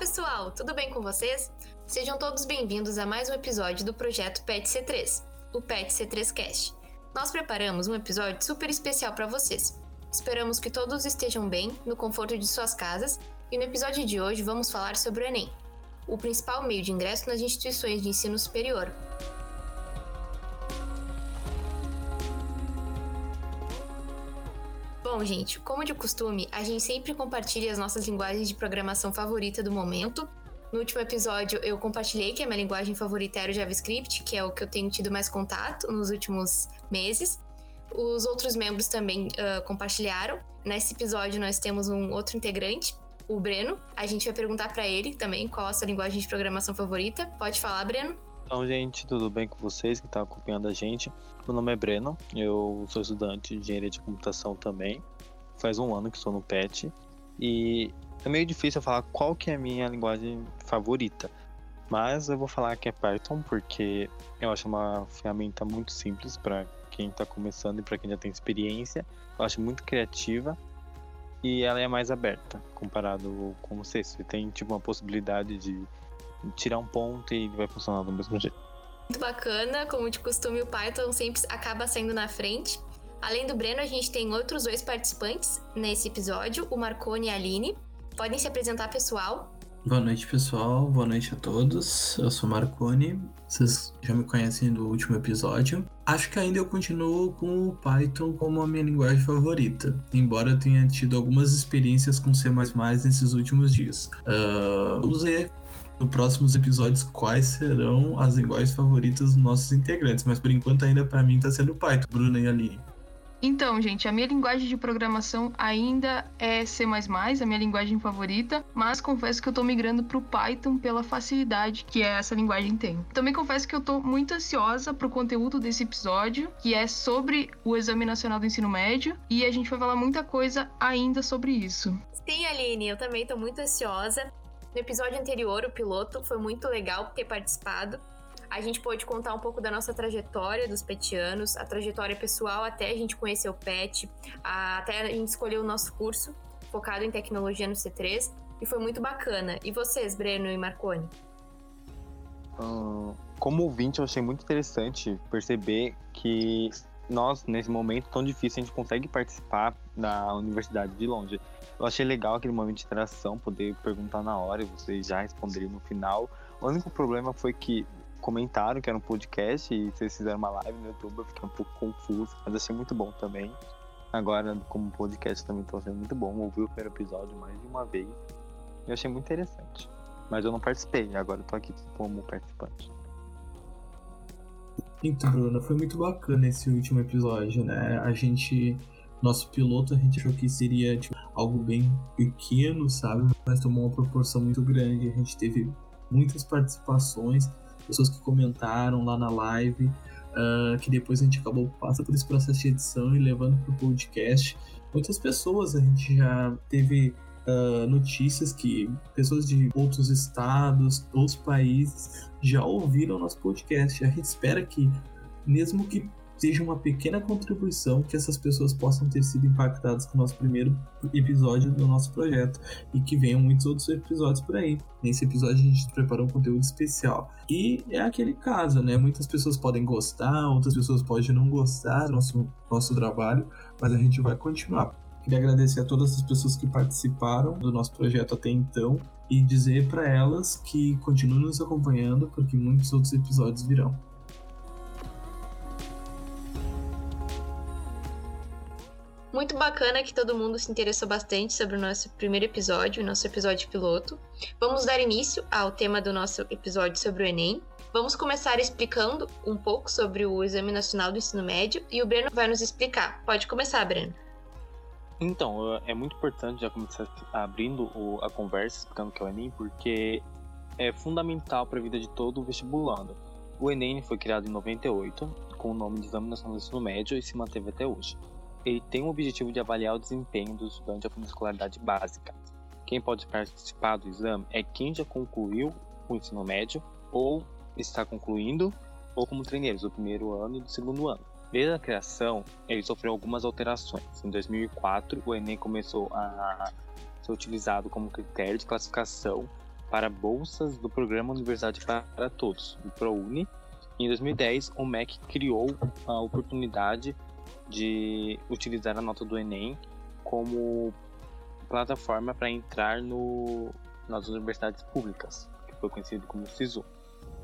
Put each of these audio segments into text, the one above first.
Pessoal, tudo bem com vocês? Sejam todos bem-vindos a mais um episódio do projeto PET C3, o PET C3 Cast. Nós preparamos um episódio super especial para vocês. Esperamos que todos estejam bem, no conforto de suas casas, e no episódio de hoje vamos falar sobre o Enem, o principal meio de ingresso nas instituições de ensino superior. Bom, gente, como de costume, a gente sempre compartilha as nossas linguagens de programação favorita do momento. No último episódio, eu compartilhei que a minha linguagem favorita era o JavaScript, que é o que eu tenho tido mais contato nos últimos meses. Os outros membros também uh, compartilharam. Nesse episódio, nós temos um outro integrante, o Breno. A gente vai perguntar para ele também qual a sua linguagem de programação favorita. Pode falar, Breno? Então, gente, tudo bem com vocês que estão tá acompanhando a gente? Meu nome é Breno, eu sou estudante de engenharia de computação também. Faz um ano que estou no PET e é meio difícil falar qual que é a minha linguagem favorita. Mas eu vou falar que é Python porque eu acho uma ferramenta muito simples para quem está começando e para quem já tem experiência. Eu acho muito criativa e ela é mais aberta comparado com você. Você tem tipo uma possibilidade de tirar um ponto e vai funcionar do mesmo jeito. Muito bacana, como de costume, o Python sempre acaba saindo na frente. Além do Breno, a gente tem outros dois participantes nesse episódio, o Marconi e a Aline. Podem se apresentar, pessoal. Boa noite, pessoal. Boa noite a todos. Eu sou Marconi. Vocês já me conhecem do último episódio. Acho que ainda eu continuo com o Python como a minha linguagem favorita, embora eu tenha tido algumas experiências com C++ nesses últimos dias. Uh, usei no próximos episódios quais serão as linguagens favoritas dos nossos integrantes, mas por enquanto ainda para mim tá sendo Python, Bruna e Aline. Então, gente, a minha linguagem de programação ainda é C++, a minha linguagem favorita, mas confesso que eu tô migrando pro Python pela facilidade que essa linguagem tem. Também confesso que eu tô muito ansiosa pro conteúdo desse episódio, que é sobre o Exame Nacional do Ensino Médio, e a gente vai falar muita coisa ainda sobre isso. Sim, Aline, eu também tô muito ansiosa. No episódio anterior, o piloto, foi muito legal ter participado. A gente pôde contar um pouco da nossa trajetória dos petianos, a trajetória pessoal até a gente conhecer o PET, até a gente escolher o nosso curso focado em tecnologia no C3 e foi muito bacana. E vocês, Breno e Marconi? Uh, como ouvinte, eu achei muito interessante perceber que nós, nesse momento tão difícil, a gente consegue participar da universidade de longe. Eu achei legal aquele momento de interação, poder perguntar na hora e vocês já responderiam no final. O único problema foi que comentaram que era um podcast e vocês fizeram uma live no YouTube, eu fiquei um pouco confuso, mas achei muito bom também. Agora, como podcast, também estou sendo muito bom. Ouvi o primeiro episódio mais de uma vez. Eu achei muito interessante. Mas eu não participei, agora estou aqui como participante. Então, Bruna, foi muito bacana esse último episódio, né? A gente. Nosso piloto, a gente achou que seria tipo, algo bem pequeno, sabe? Mas tomou uma proporção muito grande. A gente teve muitas participações, pessoas que comentaram lá na live, uh, que depois a gente acabou passa por esse processo de edição e levando para o podcast. Muitas pessoas a gente já teve uh, notícias que pessoas de outros estados, outros países já ouviram nosso podcast. A gente espera que, mesmo que seja uma pequena contribuição, que essas pessoas possam ter sido impactadas com o nosso primeiro episódio do nosso projeto e que venham muitos outros episódios por aí. Nesse episódio a gente preparou um conteúdo especial. E é aquele caso, né? Muitas pessoas podem gostar, outras pessoas podem não gostar do nosso, nosso trabalho, mas a gente vai continuar. Queria agradecer a todas as pessoas que participaram do nosso projeto até então e dizer para elas que continuem nos acompanhando porque muitos outros episódios virão. Muito bacana que todo mundo se interessou bastante sobre o nosso primeiro episódio, o nosso episódio piloto. Vamos dar início ao tema do nosso episódio sobre o Enem. Vamos começar explicando um pouco sobre o Exame Nacional do Ensino Médio e o Breno vai nos explicar. Pode começar, Breno. Então, é muito importante já começar abrindo a conversa, explicando o que é o Enem, porque é fundamental para a vida de todo vestibulando. O Enem foi criado em 98, com o nome de Exame Nacional do Ensino Médio e se manteve até hoje. Ele tem o objetivo de avaliar o desempenho do estudante com escolaridade básica. Quem pode participar do exame é quem já concluiu o ensino médio ou está concluindo, ou como treineiros do primeiro ano e do segundo ano. Desde a criação, ele sofreu algumas alterações. Em 2004, o Enem começou a ser utilizado como critério de classificação para bolsas do Programa Universidade para Todos, o ProUni. Em 2010, o MEC criou a oportunidade de utilizar a nota do Enem como plataforma para entrar no, nas universidades públicas, que foi conhecido como SISU.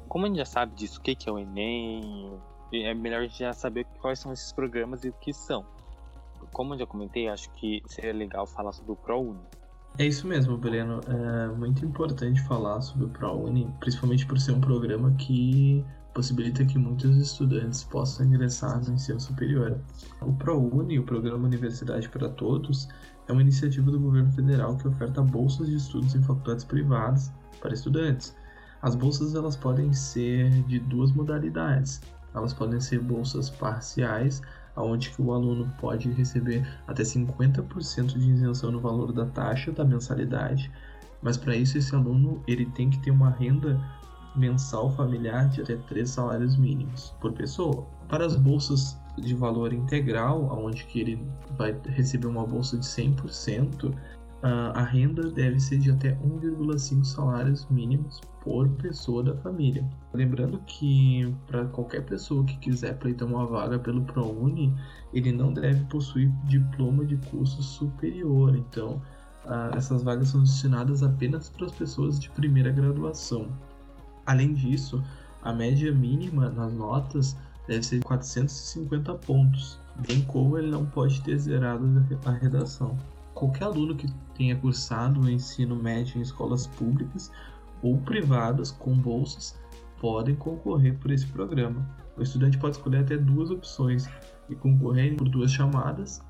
Como a gente já sabe disso, o que é o Enem, é melhor a gente já saber quais são esses programas e o que são. Como eu já comentei, acho que seria legal falar sobre o ProUni. É isso mesmo, Breno. É muito importante falar sobre o ProUni, principalmente por ser um programa que possibilita que muitos estudantes possam ingressar no ensino superior. O ProUni, o Programa Universidade para Todos, é uma iniciativa do governo federal que oferta bolsas de estudos em faculdades privadas para estudantes. As bolsas elas podem ser de duas modalidades. Elas podem ser bolsas parciais, onde que o aluno pode receber até 50% de isenção no valor da taxa da mensalidade, mas para isso esse aluno ele tem que ter uma renda mensal familiar de até três salários mínimos por pessoa. Para as bolsas de valor integral, onde que ele vai receber uma bolsa de 100%, a renda deve ser de até 1,5 salários mínimos por pessoa da família. Lembrando que para qualquer pessoa que quiser pleitar uma vaga pelo ProUni, ele não deve possuir diploma de curso superior. Então, essas vagas são destinadas apenas para as pessoas de primeira graduação. Além disso, a média mínima nas notas deve ser 450 pontos, bem como ele não pode ter zerado a redação qualquer aluno que tenha cursado o ensino médio em escolas públicas ou privadas com bolsas podem concorrer por esse programa. O estudante pode escolher até duas opções e concorrer por duas chamadas.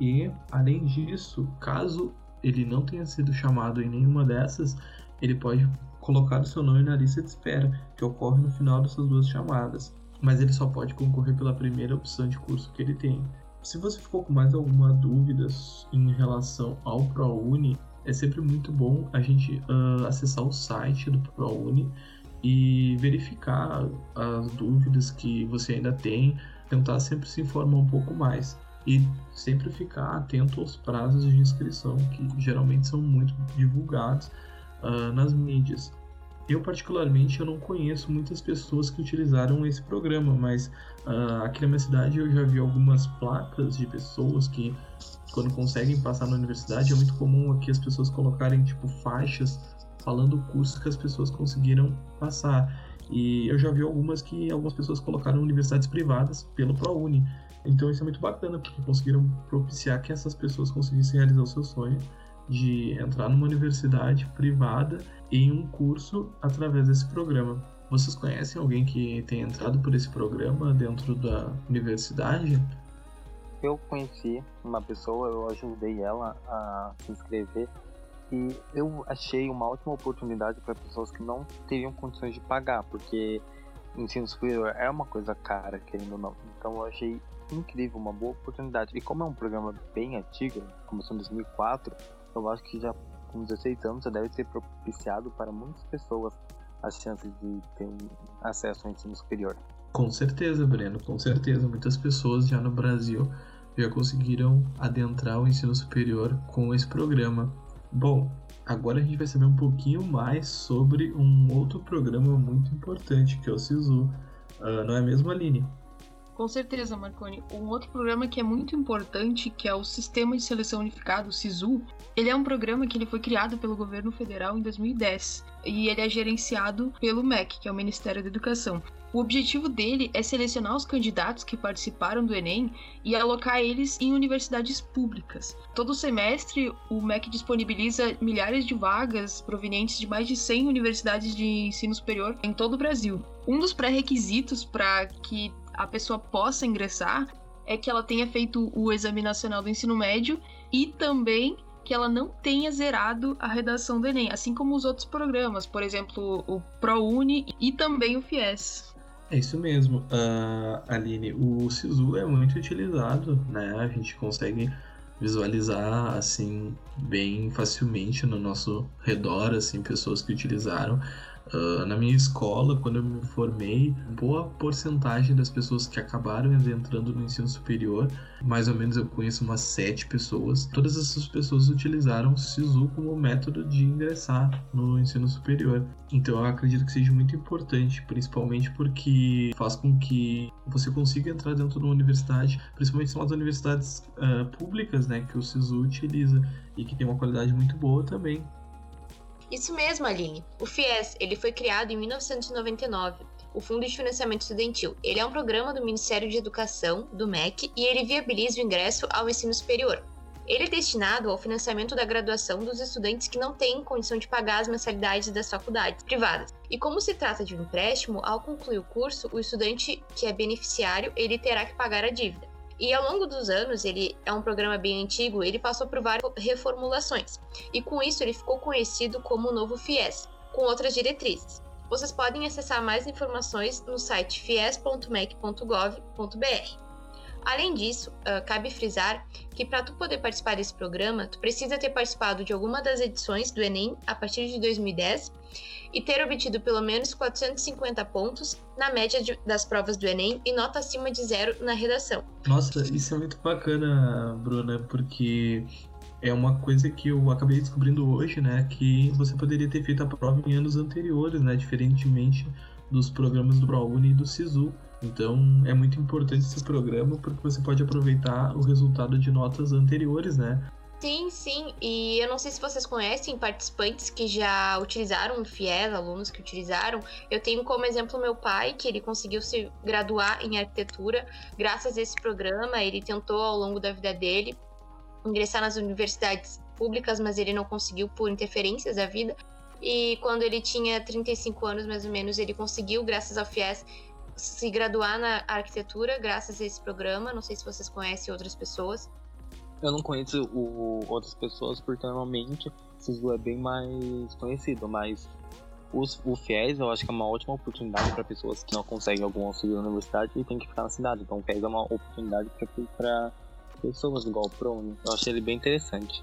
E, além disso, caso ele não tenha sido chamado em nenhuma dessas, ele pode colocar o seu nome na lista de espera, que ocorre no final dessas duas chamadas. Mas ele só pode concorrer pela primeira opção de curso que ele tem. Se você ficou com mais alguma dúvida em relação ao ProUni, é sempre muito bom a gente uh, acessar o site do ProUni e verificar as dúvidas que você ainda tem, tentar sempre se informar um pouco mais e sempre ficar atento aos prazos de inscrição que geralmente são muito divulgados uh, nas mídias. Eu, particularmente, eu não conheço muitas pessoas que utilizaram esse programa, mas uh, aqui na minha cidade eu já vi algumas placas de pessoas que, quando conseguem passar na universidade, é muito comum aqui as pessoas colocarem, tipo, faixas falando o curso que as pessoas conseguiram passar. E eu já vi algumas que algumas pessoas colocaram universidades privadas pelo ProUni. Então isso é muito bacana, porque conseguiram propiciar que essas pessoas conseguissem realizar o seu sonho de entrar numa universidade privada em um curso através desse programa. Vocês conhecem alguém que tenha entrado por esse programa dentro da universidade? Eu conheci uma pessoa, eu ajudei ela a se inscrever e eu achei uma ótima oportunidade para pessoas que não teriam condições de pagar, porque ensino superior é uma coisa cara, querendo ou não. Então eu achei incrível, uma boa oportunidade. E como é um programa bem antigo, começou em 2004, eu acho que já com 16 anos já deve ser propiciado para muitas pessoas as chances de ter acesso ao ensino superior. Com certeza, Breno, com certeza. Muitas pessoas já no Brasil já conseguiram adentrar o ensino superior com esse programa. Bom, agora a gente vai saber um pouquinho mais sobre um outro programa muito importante que é o SISU. Uh, não é mesmo, Aline? Com certeza, Marconi. Um outro programa que é muito importante, que é o Sistema de Seleção Unificado, o SISU, ele é um programa que ele foi criado pelo governo federal em 2010 e ele é gerenciado pelo MEC, que é o Ministério da Educação. O objetivo dele é selecionar os candidatos que participaram do Enem e alocar eles em universidades públicas. Todo semestre, o MEC disponibiliza milhares de vagas provenientes de mais de 100 universidades de ensino superior em todo o Brasil. Um dos pré-requisitos para que a pessoa possa ingressar é que ela tenha feito o Exame Nacional do Ensino Médio e também que ela não tenha zerado a redação do Enem, assim como os outros programas, por exemplo, o ProUni e também o FIES. É isso mesmo, uh, Aline. O SISU é muito utilizado, né? A gente consegue visualizar assim bem facilmente no nosso redor, assim, pessoas que utilizaram. Uh, na minha escola, quando eu me formei, boa porcentagem das pessoas que acabaram entrando no ensino superior, mais ou menos eu conheço umas sete pessoas, todas essas pessoas utilizaram o SISU como método de ingressar no ensino superior. Então eu acredito que seja muito importante, principalmente porque faz com que você consiga entrar dentro de uma universidade, principalmente são as universidades uh, públicas, né, que o SISU utiliza e que tem uma qualidade muito boa também. Isso mesmo, Aline. O FIES, ele foi criado em 1999, o Fundo de Financiamento Estudantil. Ele é um programa do Ministério de Educação, do MEC, e ele viabiliza o ingresso ao ensino superior. Ele é destinado ao financiamento da graduação dos estudantes que não têm condição de pagar as mensalidades das faculdades privadas. E como se trata de um empréstimo, ao concluir o curso, o estudante que é beneficiário, ele terá que pagar a dívida. E ao longo dos anos, ele é um programa bem antigo, ele passou por várias reformulações. E com isso ele ficou conhecido como o novo FIES, com outras diretrizes. Vocês podem acessar mais informações no site fies.mec.gov.br. Além disso, uh, cabe frisar que para tu poder participar desse programa, tu precisa ter participado de alguma das edições do Enem a partir de 2010 e ter obtido pelo menos 450 pontos na média de, das provas do Enem e nota acima de zero na redação. Nossa, isso é muito bacana, Bruna, porque é uma coisa que eu acabei descobrindo hoje, né? Que você poderia ter feito a prova em anos anteriores, né? Diferentemente dos programas do ProUni e do SISU. Então é muito importante esse programa porque você pode aproveitar o resultado de notas anteriores, né? Sim, sim. E eu não sei se vocês conhecem participantes que já utilizaram o FIES, alunos que utilizaram. Eu tenho como exemplo meu pai, que ele conseguiu se graduar em arquitetura graças a esse programa. Ele tentou ao longo da vida dele ingressar nas universidades públicas, mas ele não conseguiu por interferências da vida. E quando ele tinha 35 anos, mais ou menos, ele conseguiu, graças ao FIES, se graduar na arquitetura, graças a esse programa. Não sei se vocês conhecem outras pessoas. Eu não conheço o, outras pessoas porque normalmente SISU é bem mais conhecido, mas os, o FIES eu acho que é uma ótima oportunidade para pessoas que não conseguem algum auxílio na universidade e tem que ficar na cidade. Então o FIES é uma oportunidade para pessoas igual o PRONE. Eu achei ele bem interessante.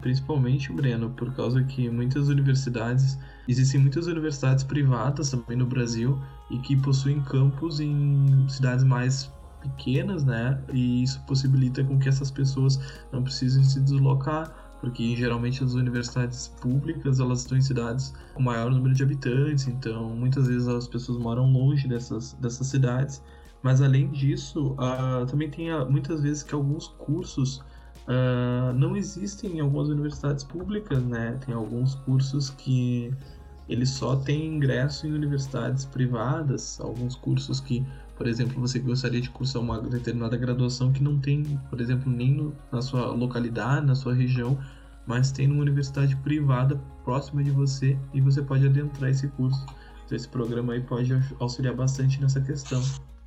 Principalmente, Breno, por causa que muitas universidades, existem muitas universidades privadas também no Brasil e que possuem campus em cidades mais pequenas, né? E isso possibilita com que essas pessoas não precisem se deslocar, porque geralmente as universidades públicas elas estão em cidades com maior número de habitantes, então muitas vezes as pessoas moram longe dessas, dessas cidades. Mas além disso, uh, também tem uh, muitas vezes que alguns cursos uh, não existem em algumas universidades públicas, né? Tem alguns cursos que eles só têm ingresso em universidades privadas, alguns cursos que por exemplo, você gostaria de cursar uma determinada graduação que não tem, por exemplo, nem no, na sua localidade, na sua região, mas tem numa universidade privada próxima de você e você pode adentrar esse curso. Então, esse programa aí pode auxiliar bastante nessa questão.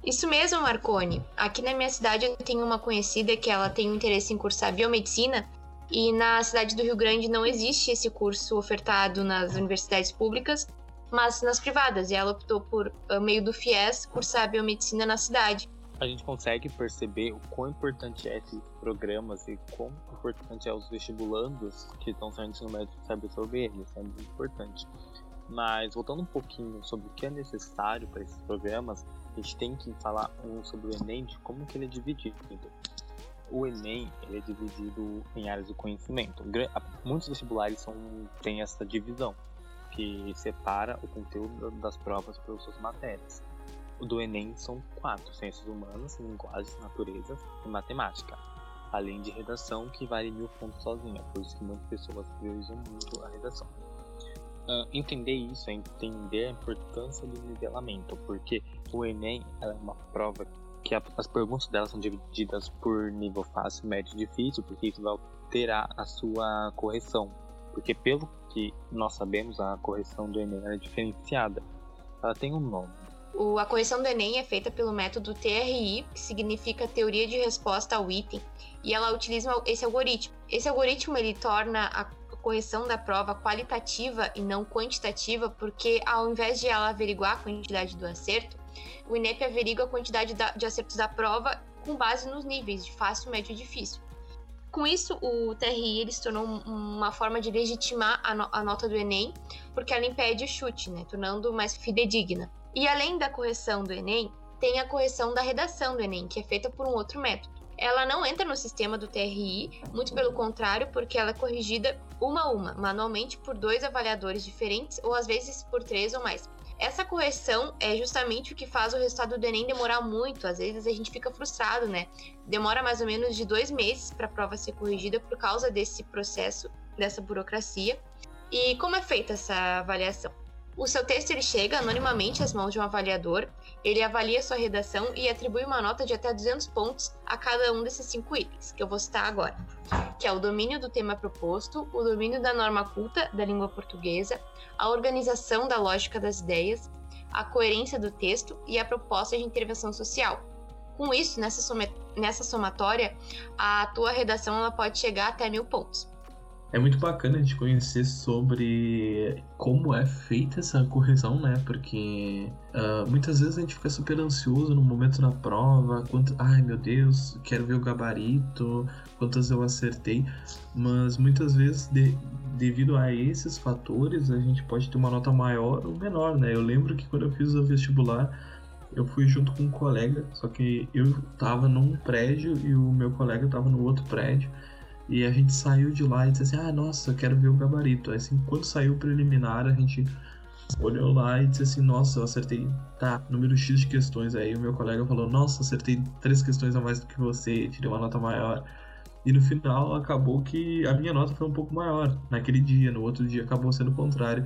Isso mesmo, Marcone. Aqui na minha cidade eu tenho uma conhecida que ela tem interesse em cursar biomedicina e na cidade do Rio Grande não existe esse curso ofertado nas universidades públicas mas nas privadas. E ela optou por, ah, meio do FIES, cursar biomedicina na cidade. A gente consegue perceber o quão importante é esses programas e quão importante é os vestibulandos que estão saindo do ensino médio saber sobre eles. É muito importante. Mas voltando um pouquinho sobre o que é necessário para esses programas, a gente tem que falar um sobre o Enem, de como que ele é dividido. O Enem ele é dividido em áreas do conhecimento. Muitos vestibulares são, têm essa divisão que separa o conteúdo das provas por suas matérias. O do Enem são quatro: ciências humanas, linguagens, natureza e matemática, além de redação, que vale mil pontos sozinha, por isso que muitas pessoas priorizam muito a redação. Uh, entender isso é entender a importância do nivelamento, porque o Enem é uma prova que a, as perguntas dela são divididas por nível fácil, médio e difícil, porque isso vai alterar a sua correção. Porque pelo que nós sabemos, a correção do Enem é diferenciada. Ela tem um nome. O, a correção do Enem é feita pelo método TRI, que significa Teoria de Resposta ao Item, e ela utiliza esse algoritmo. Esse algoritmo ele torna a correção da prova qualitativa e não quantitativa, porque ao invés de ela averiguar a quantidade do acerto, o INEP averigua a quantidade de acertos da prova com base nos níveis de fácil, médio e difícil. Com isso, o TRI ele se tornou uma forma de legitimar a, no a nota do Enem, porque ela impede o chute, né, tornando mais fidedigna. E além da correção do Enem, tem a correção da redação do Enem, que é feita por um outro método. Ela não entra no sistema do TRI, muito pelo contrário, porque ela é corrigida uma a uma, manualmente por dois avaliadores diferentes ou às vezes por três ou mais. Essa correção é justamente o que faz o resultado do Enem demorar muito. Às vezes a gente fica frustrado, né? Demora mais ou menos de dois meses para a prova ser corrigida por causa desse processo, dessa burocracia. E como é feita essa avaliação? O seu texto ele chega anonimamente às mãos de um avaliador, ele avalia sua redação e atribui uma nota de até 200 pontos a cada um desses cinco itens, que eu vou citar agora, que é o domínio do tema proposto, o domínio da norma culta da língua portuguesa, a organização da lógica das ideias, a coerência do texto e a proposta de intervenção social. Com isso, nessa, soma nessa somatória, a tua redação ela pode chegar até mil pontos. É muito bacana a gente conhecer sobre como é feita essa correção, né? Porque uh, muitas vezes a gente fica super ansioso no momento da prova, quanto, ai meu Deus, quero ver o gabarito, quantas eu acertei, mas muitas vezes de, devido a esses fatores a gente pode ter uma nota maior ou menor, né? Eu lembro que quando eu fiz o vestibular eu fui junto com um colega, só que eu tava num prédio e o meu colega tava no outro prédio. E a gente saiu de lá e disse assim: ah, nossa, quero ver o gabarito. Aí, assim, quando saiu o preliminar, a gente olhou lá e disse assim: nossa, eu acertei, tá, número X de questões. Aí o meu colega falou: nossa, acertei três questões a mais do que você, tirei uma nota maior. E no final acabou que a minha nota foi um pouco maior naquele dia, no outro dia acabou sendo o contrário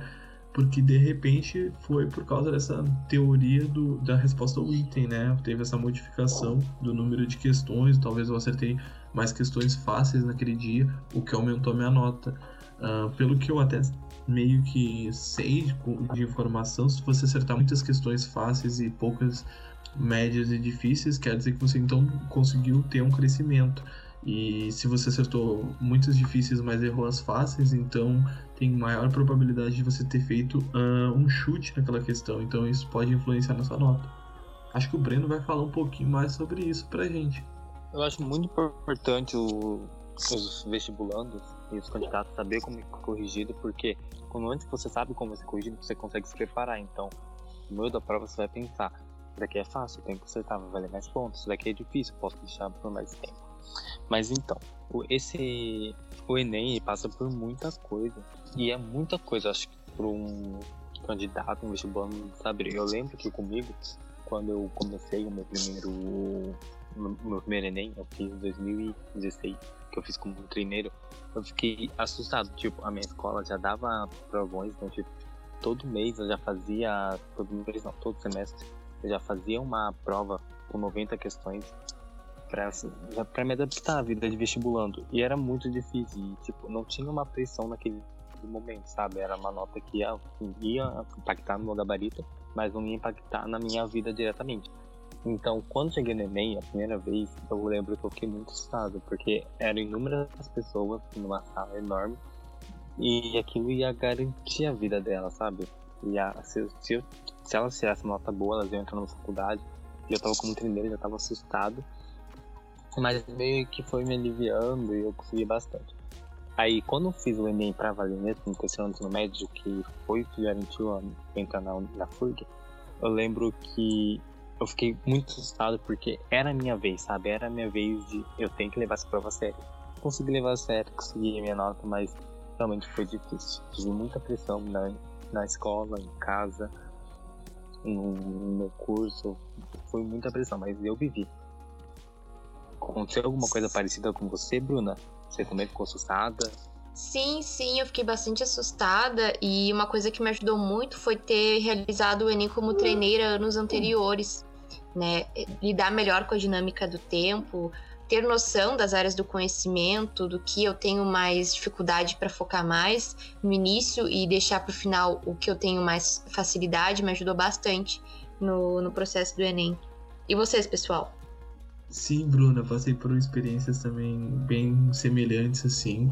porque de repente foi por causa dessa teoria do, da resposta ao item, né? Teve essa modificação do número de questões, talvez eu acertei mais questões fáceis naquele dia, o que aumentou a minha nota. Uh, pelo que eu até meio que sei de, de informação, se você acertar muitas questões fáceis e poucas médias e difíceis, quer dizer que você então conseguiu ter um crescimento. E se você acertou muitas difíceis, mas errou as fáceis, então tem maior probabilidade de você ter feito uh, um chute naquela questão. Então isso pode influenciar na sua nota. Acho que o Breno vai falar um pouquinho mais sobre isso pra gente. Eu acho muito importante o, os vestibulandos e os candidatos saber como é corrigido, porque quando antes você sabe como é corrigido, você consegue se preparar. Então, no meio da prova você vai pensar, isso daqui é fácil, tenho que acertar, vai valer mais pontos, isso daqui é difícil, posso deixar por mais tempo. Mas então, esse o Enem passa por muita coisa. E é muita coisa, acho que para um candidato, um vestibular saber. Eu lembro que comigo, quando eu comecei o meu primeiro o meu primeiro Enem, eu fiz em 2016, que eu fiz como treineiro, eu fiquei assustado. Tipo, a minha escola já dava provões, então, tipo, todo mês eu já fazia, todo mês não, todo semestre, eu já fazia uma prova com 90 questões pra, assim, pra me adaptar à vida de vestibulando. E era muito difícil. E, tipo, não tinha uma pressão naquele momento, sabe? Era uma nota que ia, ia impactar no meu gabarito, mas não ia impactar na minha vida diretamente. Então, quando cheguei no Enem a primeira vez, eu lembro que eu fiquei muito assustado, porque eram inúmeras pessoas numa sala enorme e aquilo ia garantir a vida dela, sabe? Ia, se, se, se elas tirassem nota boa, elas iam entrar na faculdade. E eu tava como treineiro, já tava assustado. Mas meio que foi me aliviando e eu consegui bastante. Aí, quando eu fiz o Enem pra valer mesmo, no terceiro ano médio, que foi o que garantiu entrar na, na FURG, eu lembro que eu fiquei muito assustado porque era a minha vez, sabe? Era a minha vez de eu tenho que levar essa prova a sério. Consegui levar a sério, consegui a minha nota, mas realmente foi difícil. Tive muita pressão na, na escola, em casa, no, no curso. Foi muita pressão, mas eu vivi. Aconteceu alguma coisa parecida com você, Bruna? Você também ficou assustada? Sim, sim, eu fiquei bastante assustada e uma coisa que me ajudou muito foi ter realizado o Enem como treineira anos anteriores, né? Lidar melhor com a dinâmica do tempo, ter noção das áreas do conhecimento, do que eu tenho mais dificuldade para focar mais no início e deixar para o final o que eu tenho mais facilidade, me ajudou bastante no, no processo do Enem. E vocês, pessoal? Sim, Bruna, passei por experiências também bem semelhantes assim.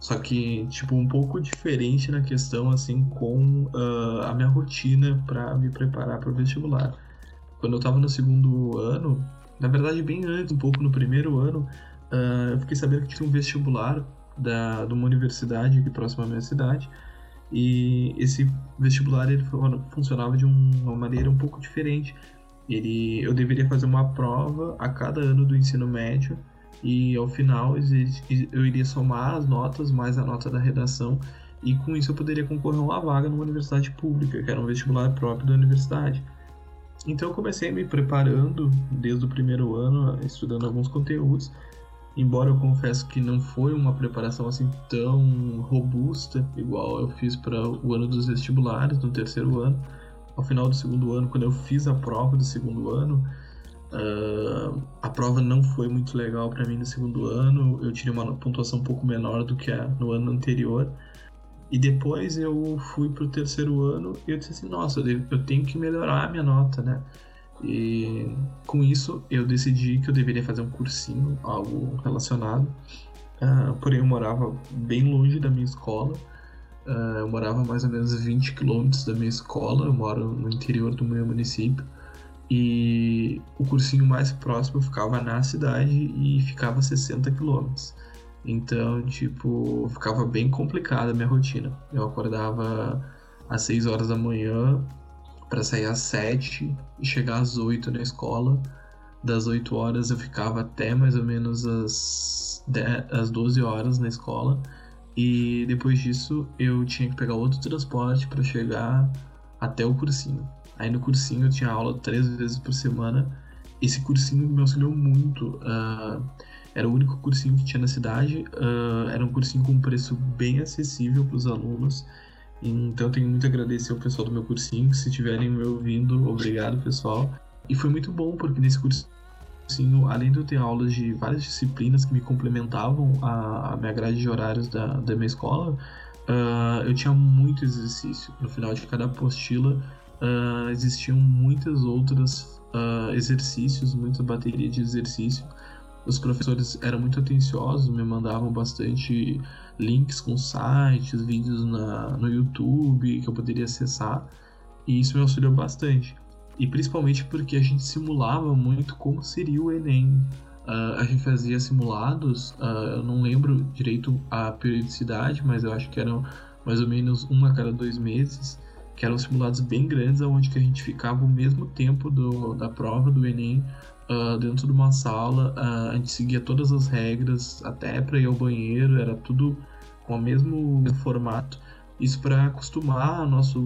Só que, tipo, um pouco diferente na questão, assim, com uh, a minha rotina para me preparar para o vestibular. Quando eu estava no segundo ano, na verdade, bem antes, um pouco no primeiro ano, uh, eu fiquei sabendo que tinha um vestibular da, de uma universidade aqui próxima à minha cidade. E esse vestibular ele funcionava de uma maneira um pouco diferente. Ele, eu deveria fazer uma prova a cada ano do ensino médio e ao final eu iria somar as notas mais a nota da redação e com isso eu poderia concorrer a uma vaga numa universidade pública, que era um vestibular próprio da universidade. Então eu comecei me preparando desde o primeiro ano, estudando alguns conteúdos, embora eu confesso que não foi uma preparação assim tão robusta, igual eu fiz para o ano dos vestibulares, no terceiro ano. Ao final do segundo ano, quando eu fiz a prova do segundo ano, uh, a prova não foi muito legal para mim no segundo ano. Eu tirei uma pontuação um pouco menor do que a no ano anterior. E depois eu fui pro terceiro ano e eu disse assim, nossa, eu tenho que melhorar a minha nota, né? E com isso eu decidi que eu deveria fazer um cursinho, algo relacionado. Uh, porém eu morava bem longe da minha escola. Uh, eu morava mais ou menos 20 quilômetros da minha escola, eu moro no interior do meu município. E o cursinho mais próximo ficava na cidade e ficava a 60 quilômetros. Então, tipo, ficava bem complicada a minha rotina. Eu acordava às 6 horas da manhã para sair às 7 e chegar às 8 na escola. Das 8 horas eu ficava até mais ou menos às, 10, às 12 horas na escola. E depois disso eu tinha que pegar outro transporte para chegar até o cursinho. Aí no cursinho eu tinha aula três vezes por semana. Esse cursinho me auxiliou muito. Uh, era o único cursinho que tinha na cidade. Uh, era um cursinho com um preço bem acessível para os alunos. Então tenho muito a agradecer ao pessoal do meu cursinho. Se estiverem me ouvindo, obrigado pessoal. E foi muito bom porque nesse cursinho, além de eu ter aulas de várias disciplinas que me complementavam a, a minha grade de horários da, da minha escola, uh, eu tinha muito exercício. No final de cada apostila uh, existiam muitas outras exercícios, muita bateria de exercício os professores eram muito atenciosos, me mandavam bastante links com sites, vídeos na, no YouTube que eu poderia acessar, e isso me auxiliou bastante. E principalmente porque a gente simulava muito como seria o Enem. Uh, a gente fazia simulados, uh, eu não lembro direito a periodicidade, mas eu acho que eram mais ou menos um a cada dois meses, que eram simulados bem grandes, onde que a gente ficava o mesmo tempo do, da prova do Enem uh, dentro de uma sala, uh, a gente seguia todas as regras, até para ir ao banheiro, era tudo com o mesmo formato. Isso para acostumar a nosso,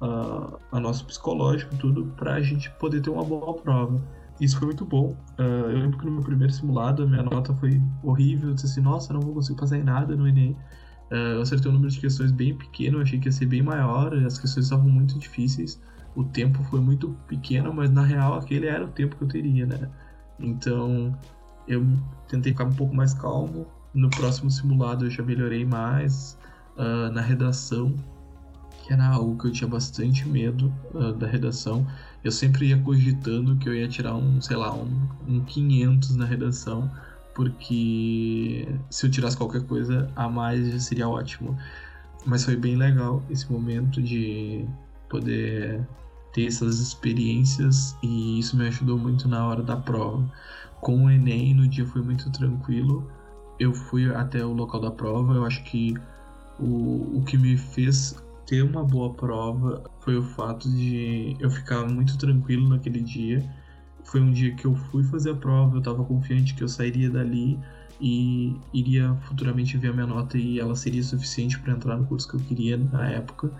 uh, a nosso psicológico, tudo, para a gente poder ter uma boa prova. Isso foi muito bom. Eu lembro que no meu primeiro simulado a minha nota foi horrível. Eu disse assim: nossa, não vou conseguir em nada no Enem. Eu acertei um número de questões bem pequeno, achei que ia ser bem maior, as questões estavam muito difíceis o tempo foi muito pequeno, mas na real aquele era o tempo que eu teria, né? Então eu tentei ficar um pouco mais calmo. No próximo simulado eu já melhorei mais. Uh, na redação, que era algo que eu tinha bastante medo uh, da redação. Eu sempre ia cogitando que eu ia tirar um, sei lá, um, um 500 na redação, porque se eu tirasse qualquer coisa a mais já seria ótimo. Mas foi bem legal esse momento de poder ter essas experiências e isso me ajudou muito na hora da prova. Com o Enem, no dia foi muito tranquilo. Eu fui até o local da prova. Eu acho que o, o que me fez ter uma boa prova foi o fato de eu ficar muito tranquilo naquele dia. Foi um dia que eu fui fazer a prova, eu estava confiante que eu sairia dali e iria futuramente ver a minha nota e ela seria suficiente para entrar no curso que eu queria na época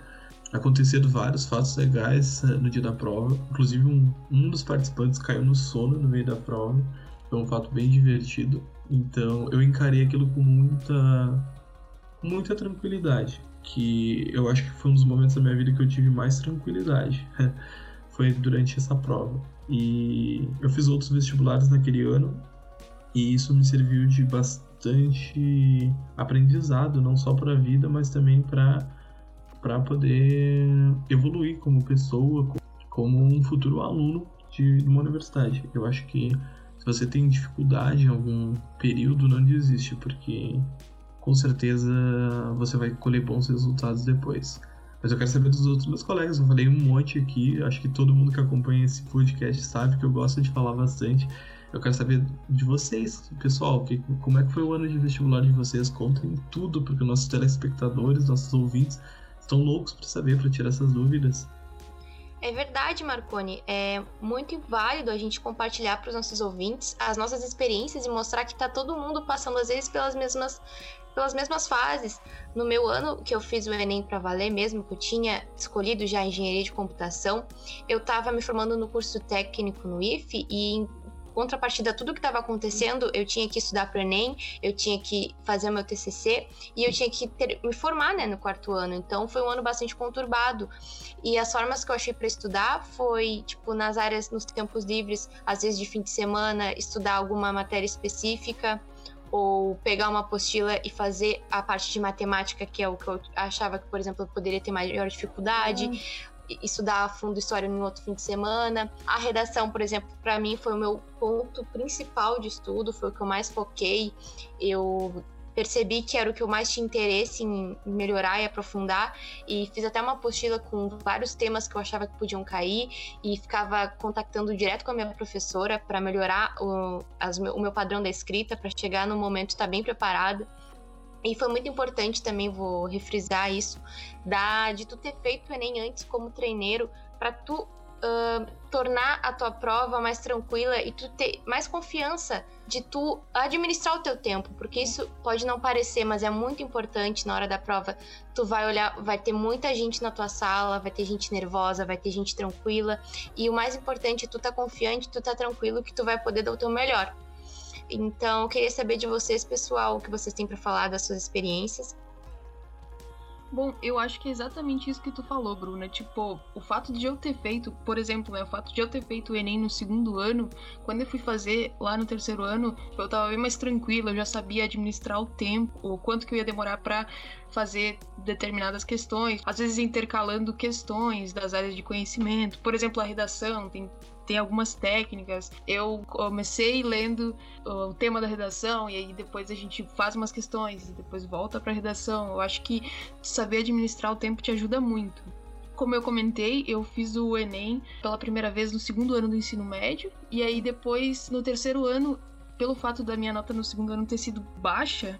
aconteceram vários fatos legais uh, no dia da prova. Inclusive, um, um dos participantes caiu no sono no meio da prova. Foi um fato bem divertido. Então, eu encarei aquilo com muita, muita tranquilidade. Que eu acho que foi um dos momentos da minha vida que eu tive mais tranquilidade. foi durante essa prova. E eu fiz outros vestibulares naquele ano. E isso me serviu de bastante aprendizado, não só para a vida, mas também para para poder evoluir como pessoa, como um futuro aluno de, uma universidade. Eu acho que se você tem dificuldade em algum período, não desiste, porque com certeza você vai colher bons resultados depois. Mas eu quero saber dos outros meus colegas. Eu falei um monte aqui. Acho que todo mundo que acompanha esse podcast sabe que eu gosto de falar bastante. Eu quero saber de vocês, pessoal, que, como é que foi o ano de vestibular de vocês? Contem tudo, porque nossos telespectadores, nossos ouvintes estão loucos para saber, para tirar essas dúvidas. É verdade, Marconi. É muito válido a gente compartilhar para os nossos ouvintes as nossas experiências e mostrar que está todo mundo passando, às vezes, pelas mesmas, pelas mesmas fases. No meu ano que eu fiz o Enem para valer mesmo, que eu tinha escolhido já engenharia de computação, eu estava me formando no curso técnico no IFE e contrapartida tudo que estava acontecendo, eu tinha que estudar para o Enem, eu tinha que fazer meu TCC e eu tinha que ter, me formar, né, no quarto ano. Então foi um ano bastante conturbado. E as formas que eu achei para estudar foi, tipo, nas áreas, nos tempos livres, às vezes de fim de semana, estudar alguma matéria específica ou pegar uma apostila e fazer a parte de matemática, que é o que eu achava que, por exemplo, eu poderia ter maior dificuldade, uhum estudar a fundo história em outro fim de semana. A redação, por exemplo, para mim foi o meu ponto principal de estudo, foi o que eu mais foquei. Eu percebi que era o que eu mais tinha interesse em melhorar e aprofundar e fiz até uma apostila com vários temas que eu achava que podiam cair e ficava contactando direto com a minha professora para melhorar o, as, o meu padrão da escrita para chegar no momento estar bem preparada. E foi muito importante também, vou refrisar isso, da, de tu ter feito o Enem antes como treineiro, para tu uh, tornar a tua prova mais tranquila e tu ter mais confiança de tu administrar o teu tempo, porque isso pode não parecer, mas é muito importante na hora da prova. Tu vai olhar, vai ter muita gente na tua sala, vai ter gente nervosa, vai ter gente tranquila, e o mais importante é tu tá confiante, tu tá tranquilo que tu vai poder dar o teu melhor. Então, eu queria saber de vocês, pessoal, o que vocês têm para falar das suas experiências. Bom, eu acho que é exatamente isso que tu falou, Bruna. Tipo, o fato de eu ter feito, por exemplo, né, o fato de eu ter feito o Enem no segundo ano, quando eu fui fazer lá no terceiro ano, eu tava bem mais tranquila, eu já sabia administrar o tempo, o quanto que eu ia demorar para fazer determinadas questões, às vezes intercalando questões das áreas de conhecimento. Por exemplo, a redação tem tem algumas técnicas. Eu comecei lendo o tema da redação e aí depois a gente faz umas questões e depois volta para a redação. Eu acho que saber administrar o tempo te ajuda muito. Como eu comentei, eu fiz o Enem pela primeira vez no segundo ano do ensino médio e aí depois no terceiro ano, pelo fato da minha nota no segundo ano ter sido baixa,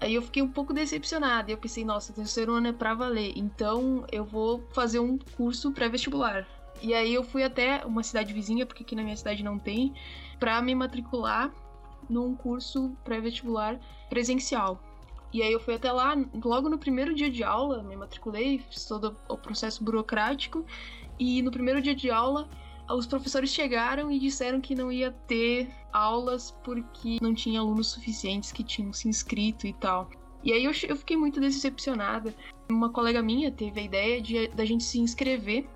Aí eu fiquei um pouco decepcionada. Eu pensei, nossa, o terceiro ano é pra valer. Então eu vou fazer um curso pré-vestibular. E aí eu fui até uma cidade vizinha, porque aqui na minha cidade não tem, para me matricular num curso pré-vestibular presencial. E aí eu fui até lá, logo no primeiro dia de aula, me matriculei, fiz todo o processo burocrático, e no primeiro dia de aula, os professores chegaram e disseram que não ia ter aulas porque não tinha alunos suficientes que tinham se inscrito e tal. E aí eu, eu fiquei muito decepcionada. Uma colega minha teve a ideia de da gente se inscrever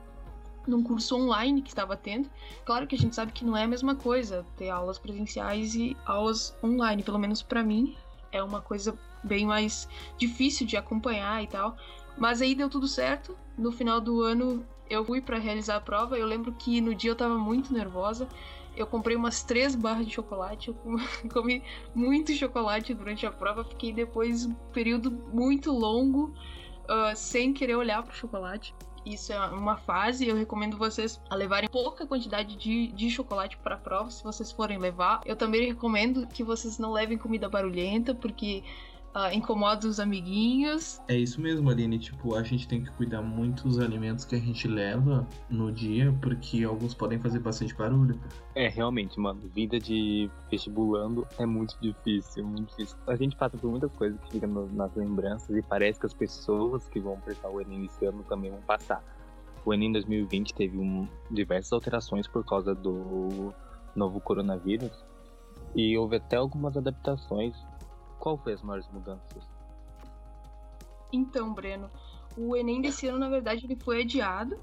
num curso online que estava tendo. Claro que a gente sabe que não é a mesma coisa ter aulas presenciais e aulas online, pelo menos para mim é uma coisa bem mais difícil de acompanhar e tal. Mas aí deu tudo certo. No final do ano eu fui para realizar a prova. Eu lembro que no dia eu tava muito nervosa. Eu comprei umas três barras de chocolate. Eu comi muito chocolate durante a prova. Fiquei depois um período muito longo uh, sem querer olhar pro chocolate isso é uma fase. Eu recomendo vocês a levarem pouca quantidade de, de chocolate para a prova, se vocês forem levar. Eu também recomendo que vocês não levem comida barulhenta, porque uh, incomoda os amiguinhos. É isso mesmo, Aline. Tipo, a gente tem que cuidar muito dos alimentos que a gente leva no dia, porque alguns podem fazer bastante barulho. É, realmente, mano, vida de vestibulando é muito difícil, muito difícil. A gente passa por muitas coisas que ficam nas lembranças e parece que as pessoas que vão prestar o Enem esse ano também vão passar. O Enem 2020 teve um, diversas alterações por causa do novo coronavírus e houve até algumas adaptações qual foi as maiores mudanças? Então, Breno, o Enem desse ano, na verdade, ele foi adiado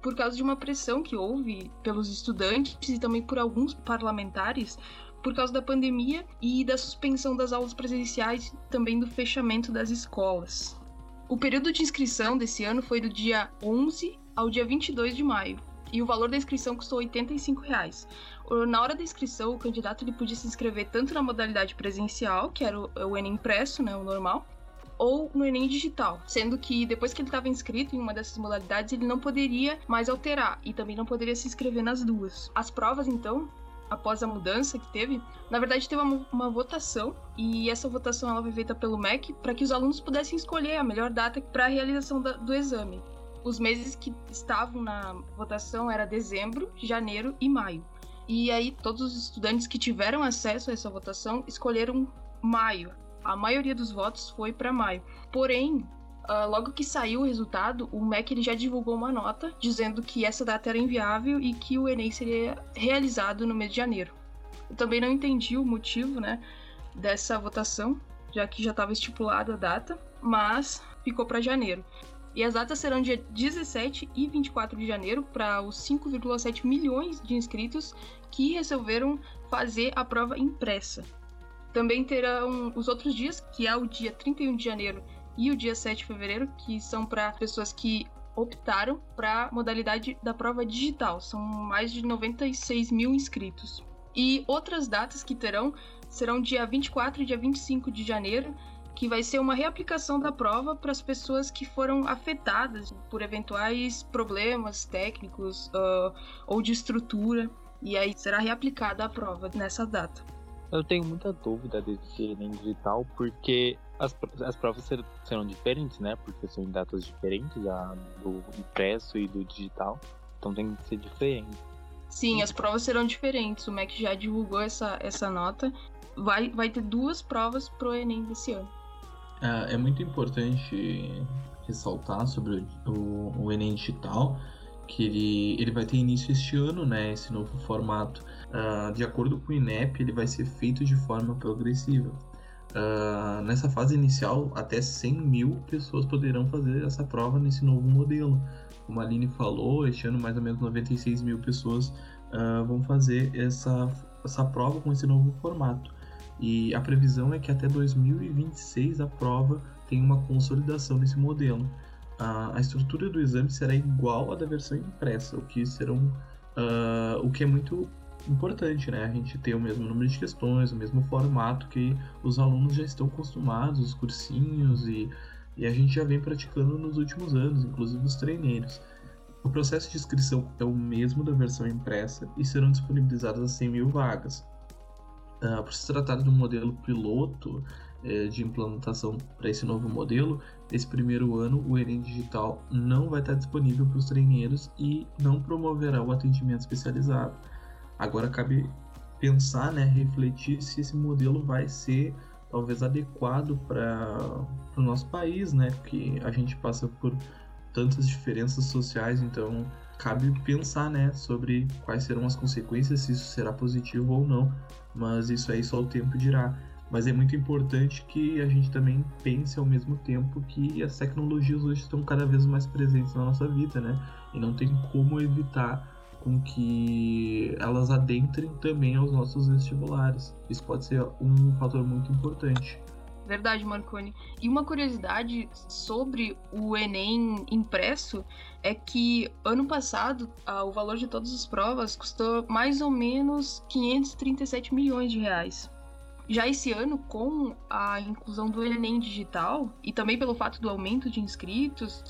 por causa de uma pressão que houve pelos estudantes e também por alguns parlamentares por causa da pandemia e da suspensão das aulas presenciais e também do fechamento das escolas. O período de inscrição desse ano foi do dia 11 ao dia 22 de maio e o valor da inscrição custou 85 reais. Na hora da inscrição, o candidato ele podia se inscrever tanto na modalidade presencial, que era o Enem impresso, né, o normal, ou no Enem digital, sendo que depois que ele estava inscrito em uma dessas modalidades, ele não poderia mais alterar e também não poderia se inscrever nas duas. As provas, então, após a mudança que teve, na verdade teve uma, uma votação e essa votação ela foi feita pelo MEC para que os alunos pudessem escolher a melhor data para a realização da, do exame. Os meses que estavam na votação era dezembro, janeiro e maio. E aí todos os estudantes que tiveram acesso a essa votação escolheram maio. A maioria dos votos foi para maio. Porém, Uh, logo que saiu o resultado, o MEC ele já divulgou uma nota dizendo que essa data era inviável e que o Enem seria realizado no mês de janeiro. Eu também não entendi o motivo né, dessa votação, já que já estava estipulada a data, mas ficou para janeiro. E as datas serão dia 17 e 24 de janeiro para os 5,7 milhões de inscritos que resolveram fazer a prova impressa. Também terão os outros dias, que é o dia 31 de janeiro e o dia 7 de fevereiro, que são para pessoas que optaram para a modalidade da prova digital. São mais de 96 mil inscritos. E outras datas que terão serão dia 24 e dia 25 de janeiro, que vai ser uma reaplicação da prova para as pessoas que foram afetadas por eventuais problemas técnicos uh, ou de estrutura. E aí será reaplicada a prova nessa data. Eu tenho muita dúvida desse Enem digital, porque as, as provas ser, serão diferentes, né? Porque são em datas diferentes, a do impresso e do digital. Então tem que ser diferente. Sim, as provas serão diferentes. O MEC já divulgou essa, essa nota. Vai, vai ter duas provas pro Enem desse ano. É, é muito importante ressaltar sobre o, o Enem digital que ele, ele vai ter início este ano, né? Esse novo formato. Uh, de acordo com o INEP, ele vai ser feito de forma progressiva. Uh, nessa fase inicial, até 100 mil pessoas poderão fazer essa prova nesse novo modelo. Como a Aline falou, este ano mais ou menos 96 mil pessoas uh, vão fazer essa, essa prova com esse novo formato. E a previsão é que até 2026 a prova tenha uma consolidação nesse modelo. Uh, a estrutura do exame será igual à da versão impressa, o que serão o que é muito importante, né? A gente ter o mesmo número de questões, o mesmo formato que os alunos já estão acostumados, os cursinhos e, e a gente já vem praticando nos últimos anos, inclusive os treineiros. O processo de inscrição é o mesmo da versão impressa e serão disponibilizadas 100 mil vagas. Uh, por se tratar de um modelo piloto eh, de implantação para esse novo modelo, esse primeiro ano o Enem Digital não vai estar disponível para os treineiros e não promoverá o atendimento especializado. Agora cabe pensar, né, refletir se esse modelo vai ser talvez adequado para o nosso país, né? Porque a gente passa por tantas diferenças sociais, então cabe pensar, né, sobre quais serão as consequências, se isso será positivo ou não. Mas isso aí só o tempo dirá. Mas é muito importante que a gente também pense ao mesmo tempo que as tecnologias hoje estão cada vez mais presentes na nossa vida, né? E não tem como evitar com que elas adentrem também aos nossos vestibulares. Isso pode ser um fator muito importante. Verdade, Marconi. E uma curiosidade sobre o Enem impresso é que ano passado o valor de todas as provas custou mais ou menos 537 milhões de reais. Já esse ano, com a inclusão do Enem digital e também pelo fato do aumento de inscritos,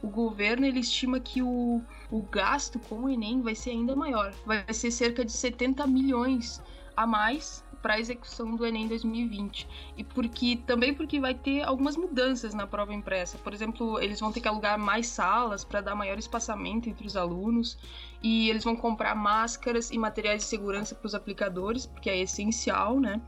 o governo ele estima que o, o gasto com o Enem vai ser ainda maior. Vai ser cerca de 70 milhões a mais para a execução do Enem 2020. E porque também porque vai ter algumas mudanças na prova impressa. Por exemplo, eles vão ter que alugar mais salas para dar maior espaçamento entre os alunos e eles vão comprar máscaras e materiais de segurança para os aplicadores, porque é essencial, né?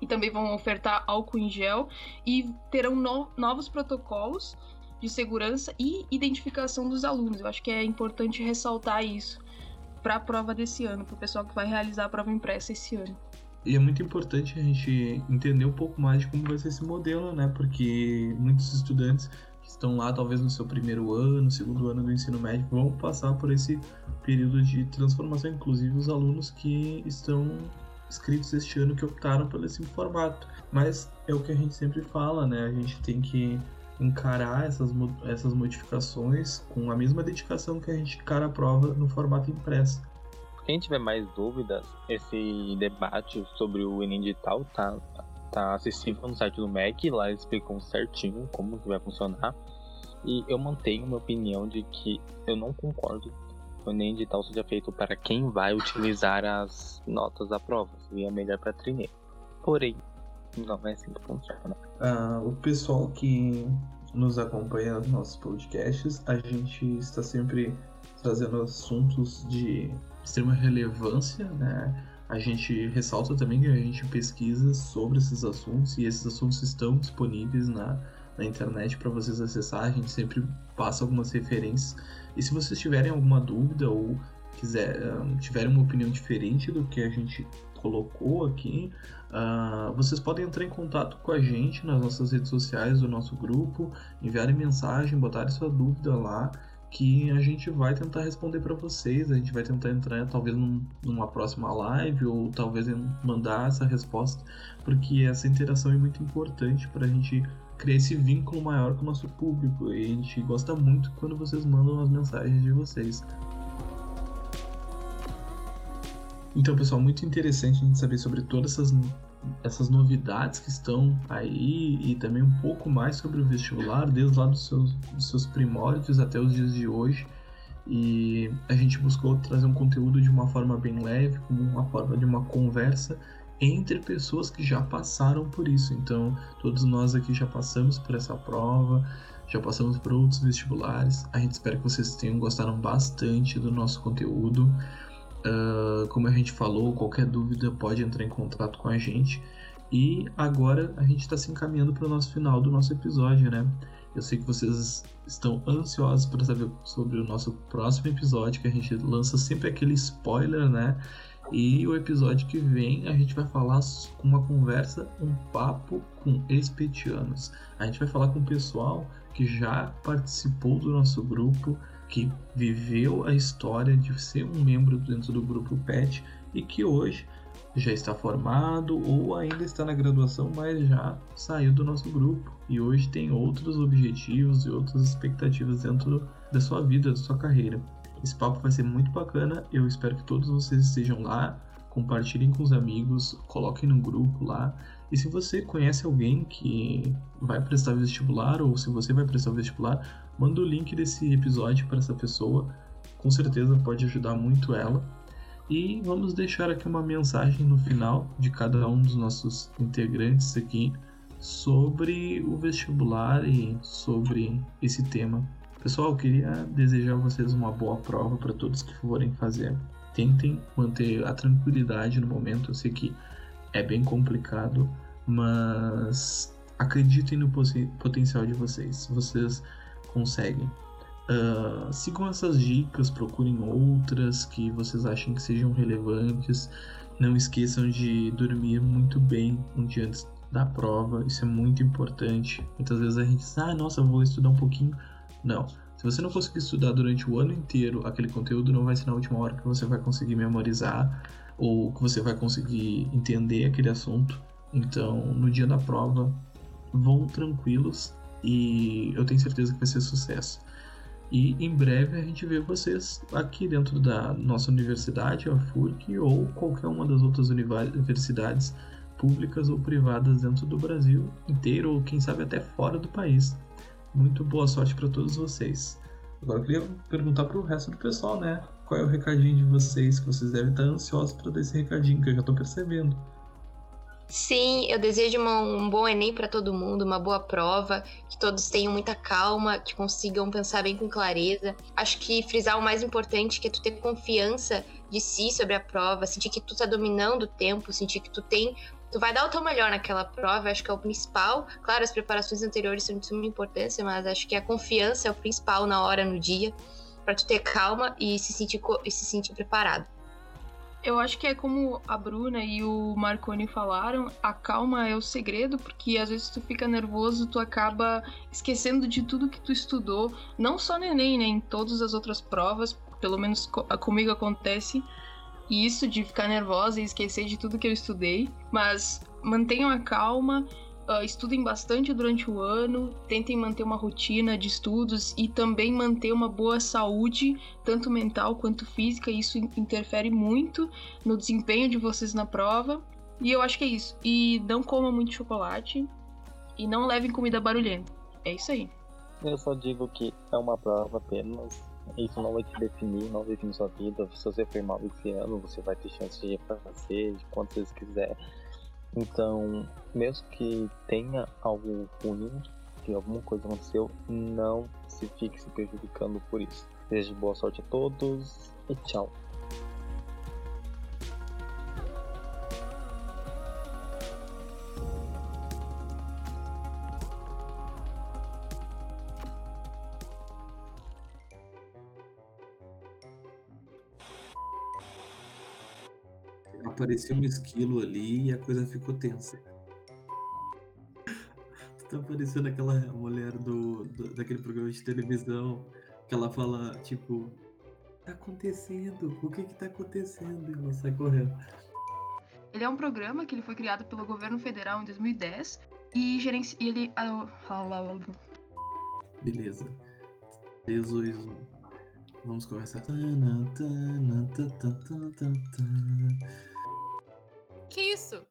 E também vão ofertar álcool em gel e terão no novos protocolos de segurança e identificação dos alunos. Eu acho que é importante ressaltar isso para a prova desse ano, para o pessoal que vai realizar a prova impressa esse ano. E é muito importante a gente entender um pouco mais de como vai ser esse modelo, né? Porque muitos estudantes que estão lá, talvez no seu primeiro ano, segundo ano do ensino médio, vão passar por esse período de transformação, inclusive os alunos que estão inscritos este ano que optaram por esse formato. Mas é o que a gente sempre fala, né? A gente tem que encarar essas, essas modificações com a mesma dedicação que a gente encara a prova no formato impresso. Quem tiver mais dúvidas, esse debate sobre o Enem Digital tá, tá acessível no site do MEC, lá eles explicam certinho como que vai funcionar. E eu mantenho minha opinião de que eu não concordo nem edital seja feito para quem vai utilizar as notas da prova. Seria melhor para treineiro. Porém, não é assim que funciona. Ah, o pessoal que nos acompanha nos nossos podcasts, a gente está sempre trazendo assuntos de extrema relevância, né? A gente ressalta também que a gente pesquisa sobre esses assuntos e esses assuntos estão disponíveis na, na internet para vocês acessar. A gente sempre passa algumas referências. E se vocês tiverem alguma dúvida ou quiser, tiverem uma opinião diferente do que a gente colocou aqui, uh, vocês podem entrar em contato com a gente nas nossas redes sociais do nosso grupo, enviarem mensagem, botarem sua dúvida lá que a gente vai tentar responder para vocês. A gente vai tentar entrar talvez num, numa próxima live ou talvez mandar essa resposta, porque essa interação é muito importante para a gente criar esse vínculo maior com o nosso público. E a gente gosta muito quando vocês mandam as mensagens de vocês. Então, pessoal, muito interessante a gente saber sobre todas essas essas novidades que estão aí e também um pouco mais sobre o vestibular, desde lá dos seus, dos seus primórdios até os dias de hoje. E a gente buscou trazer um conteúdo de uma forma bem leve, como uma forma de uma conversa entre pessoas que já passaram por isso. Então, todos nós aqui já passamos por essa prova, já passamos por outros vestibulares. A gente espera que vocês tenham gostado bastante do nosso conteúdo. Uh, como a gente falou, qualquer dúvida pode entrar em contato com a gente. E agora a gente está se encaminhando para o nosso final do nosso episódio, né? Eu sei que vocês estão ansiosos para saber sobre o nosso próximo episódio, que a gente lança sempre aquele spoiler, né? E o episódio que vem a gente vai falar com uma conversa, um papo com espetianos. A gente vai falar com o pessoal que já participou do nosso grupo, que viveu a história de ser um membro dentro do grupo PET e que hoje já está formado ou ainda está na graduação, mas já saiu do nosso grupo e hoje tem outros objetivos e outras expectativas dentro da sua vida, da sua carreira. Esse papo vai ser muito bacana, eu espero que todos vocês estejam lá, compartilhem com os amigos, coloquem no grupo lá. E se você conhece alguém que vai prestar vestibular ou se você vai prestar vestibular, manda o link desse episódio para essa pessoa, com certeza pode ajudar muito ela. E vamos deixar aqui uma mensagem no final de cada um dos nossos integrantes aqui sobre o vestibular e sobre esse tema. Pessoal, eu queria desejar a vocês uma boa prova para todos que forem fazer. Tentem manter a tranquilidade no momento. Eu sei que é bem complicado, mas acreditem no potencial de vocês. Vocês conseguem. Uh, sigam essas dicas, procurem outras que vocês achem que sejam relevantes. Não esqueçam de dormir muito bem um dia antes da prova, isso é muito importante. Muitas vezes a gente diz, ah, nossa, vou estudar um pouquinho. Não. Se você não conseguir estudar durante o ano inteiro aquele conteúdo, não vai ser na última hora que você vai conseguir memorizar ou que você vai conseguir entender aquele assunto. Então, no dia da prova, vão tranquilos e eu tenho certeza que vai ser sucesso. E em breve a gente vê vocês aqui dentro da nossa universidade, a FURC, ou qualquer uma das outras universidades públicas ou privadas dentro do Brasil inteiro, ou quem sabe até fora do país. Muito boa sorte para todos vocês. Agora eu queria perguntar para o resto do pessoal, né? Qual é o recadinho de vocês? Que vocês devem estar ansiosos para dar esse recadinho, que eu já estou percebendo. Sim, eu desejo uma, um bom Enem para todo mundo, uma boa prova, que todos tenham muita calma, que consigam pensar bem com clareza. Acho que frisar o mais importante, que é tu ter confiança de si sobre a prova, sentir que tu tá dominando o tempo, sentir que tu tem tu vai dar o teu melhor naquela prova, acho que é o principal. Claro, as preparações anteriores são de suma importância, mas acho que a confiança é o principal na hora, no dia, para tu ter calma e se sentir, e se sentir preparado. Eu acho que é como a Bruna e o Marconi falaram, a calma é o segredo, porque às vezes tu fica nervoso, tu acaba esquecendo de tudo que tu estudou, não só no Enem, né, em todas as outras provas, pelo menos comigo acontece isso de ficar nervosa e esquecer de tudo que eu estudei, mas mantenham a calma, uh, estudem bastante durante o ano, tentem manter uma rotina de estudos e também manter uma boa saúde, tanto mental quanto física. Isso interfere muito no desempenho de vocês na prova. E eu acho que é isso. E não comam muito chocolate e não levem comida barulhenta. É isso aí. Eu só digo que é uma prova apenas Isso não vai te definir, não define sua vida. Se você foi mal esse ano, você vai ter chance de refazer de quantas vezes quiser. Então, mesmo que tenha algo ruim, que alguma coisa aconteceu, não se fique se prejudicando por isso. Desejo boa sorte a todos e tchau. Apareceu um esquilo ali e a coisa ficou tensa. Tá parecendo aquela mulher do, do, daquele programa de televisão que ela fala, tipo, tá acontecendo? O que que tá acontecendo? E ela sai correndo. Ele é um programa que ele foi criado pelo governo federal em 2010 e gerencia ele ah, Beleza. 3, 2, 1. Vamos começar. Que isso?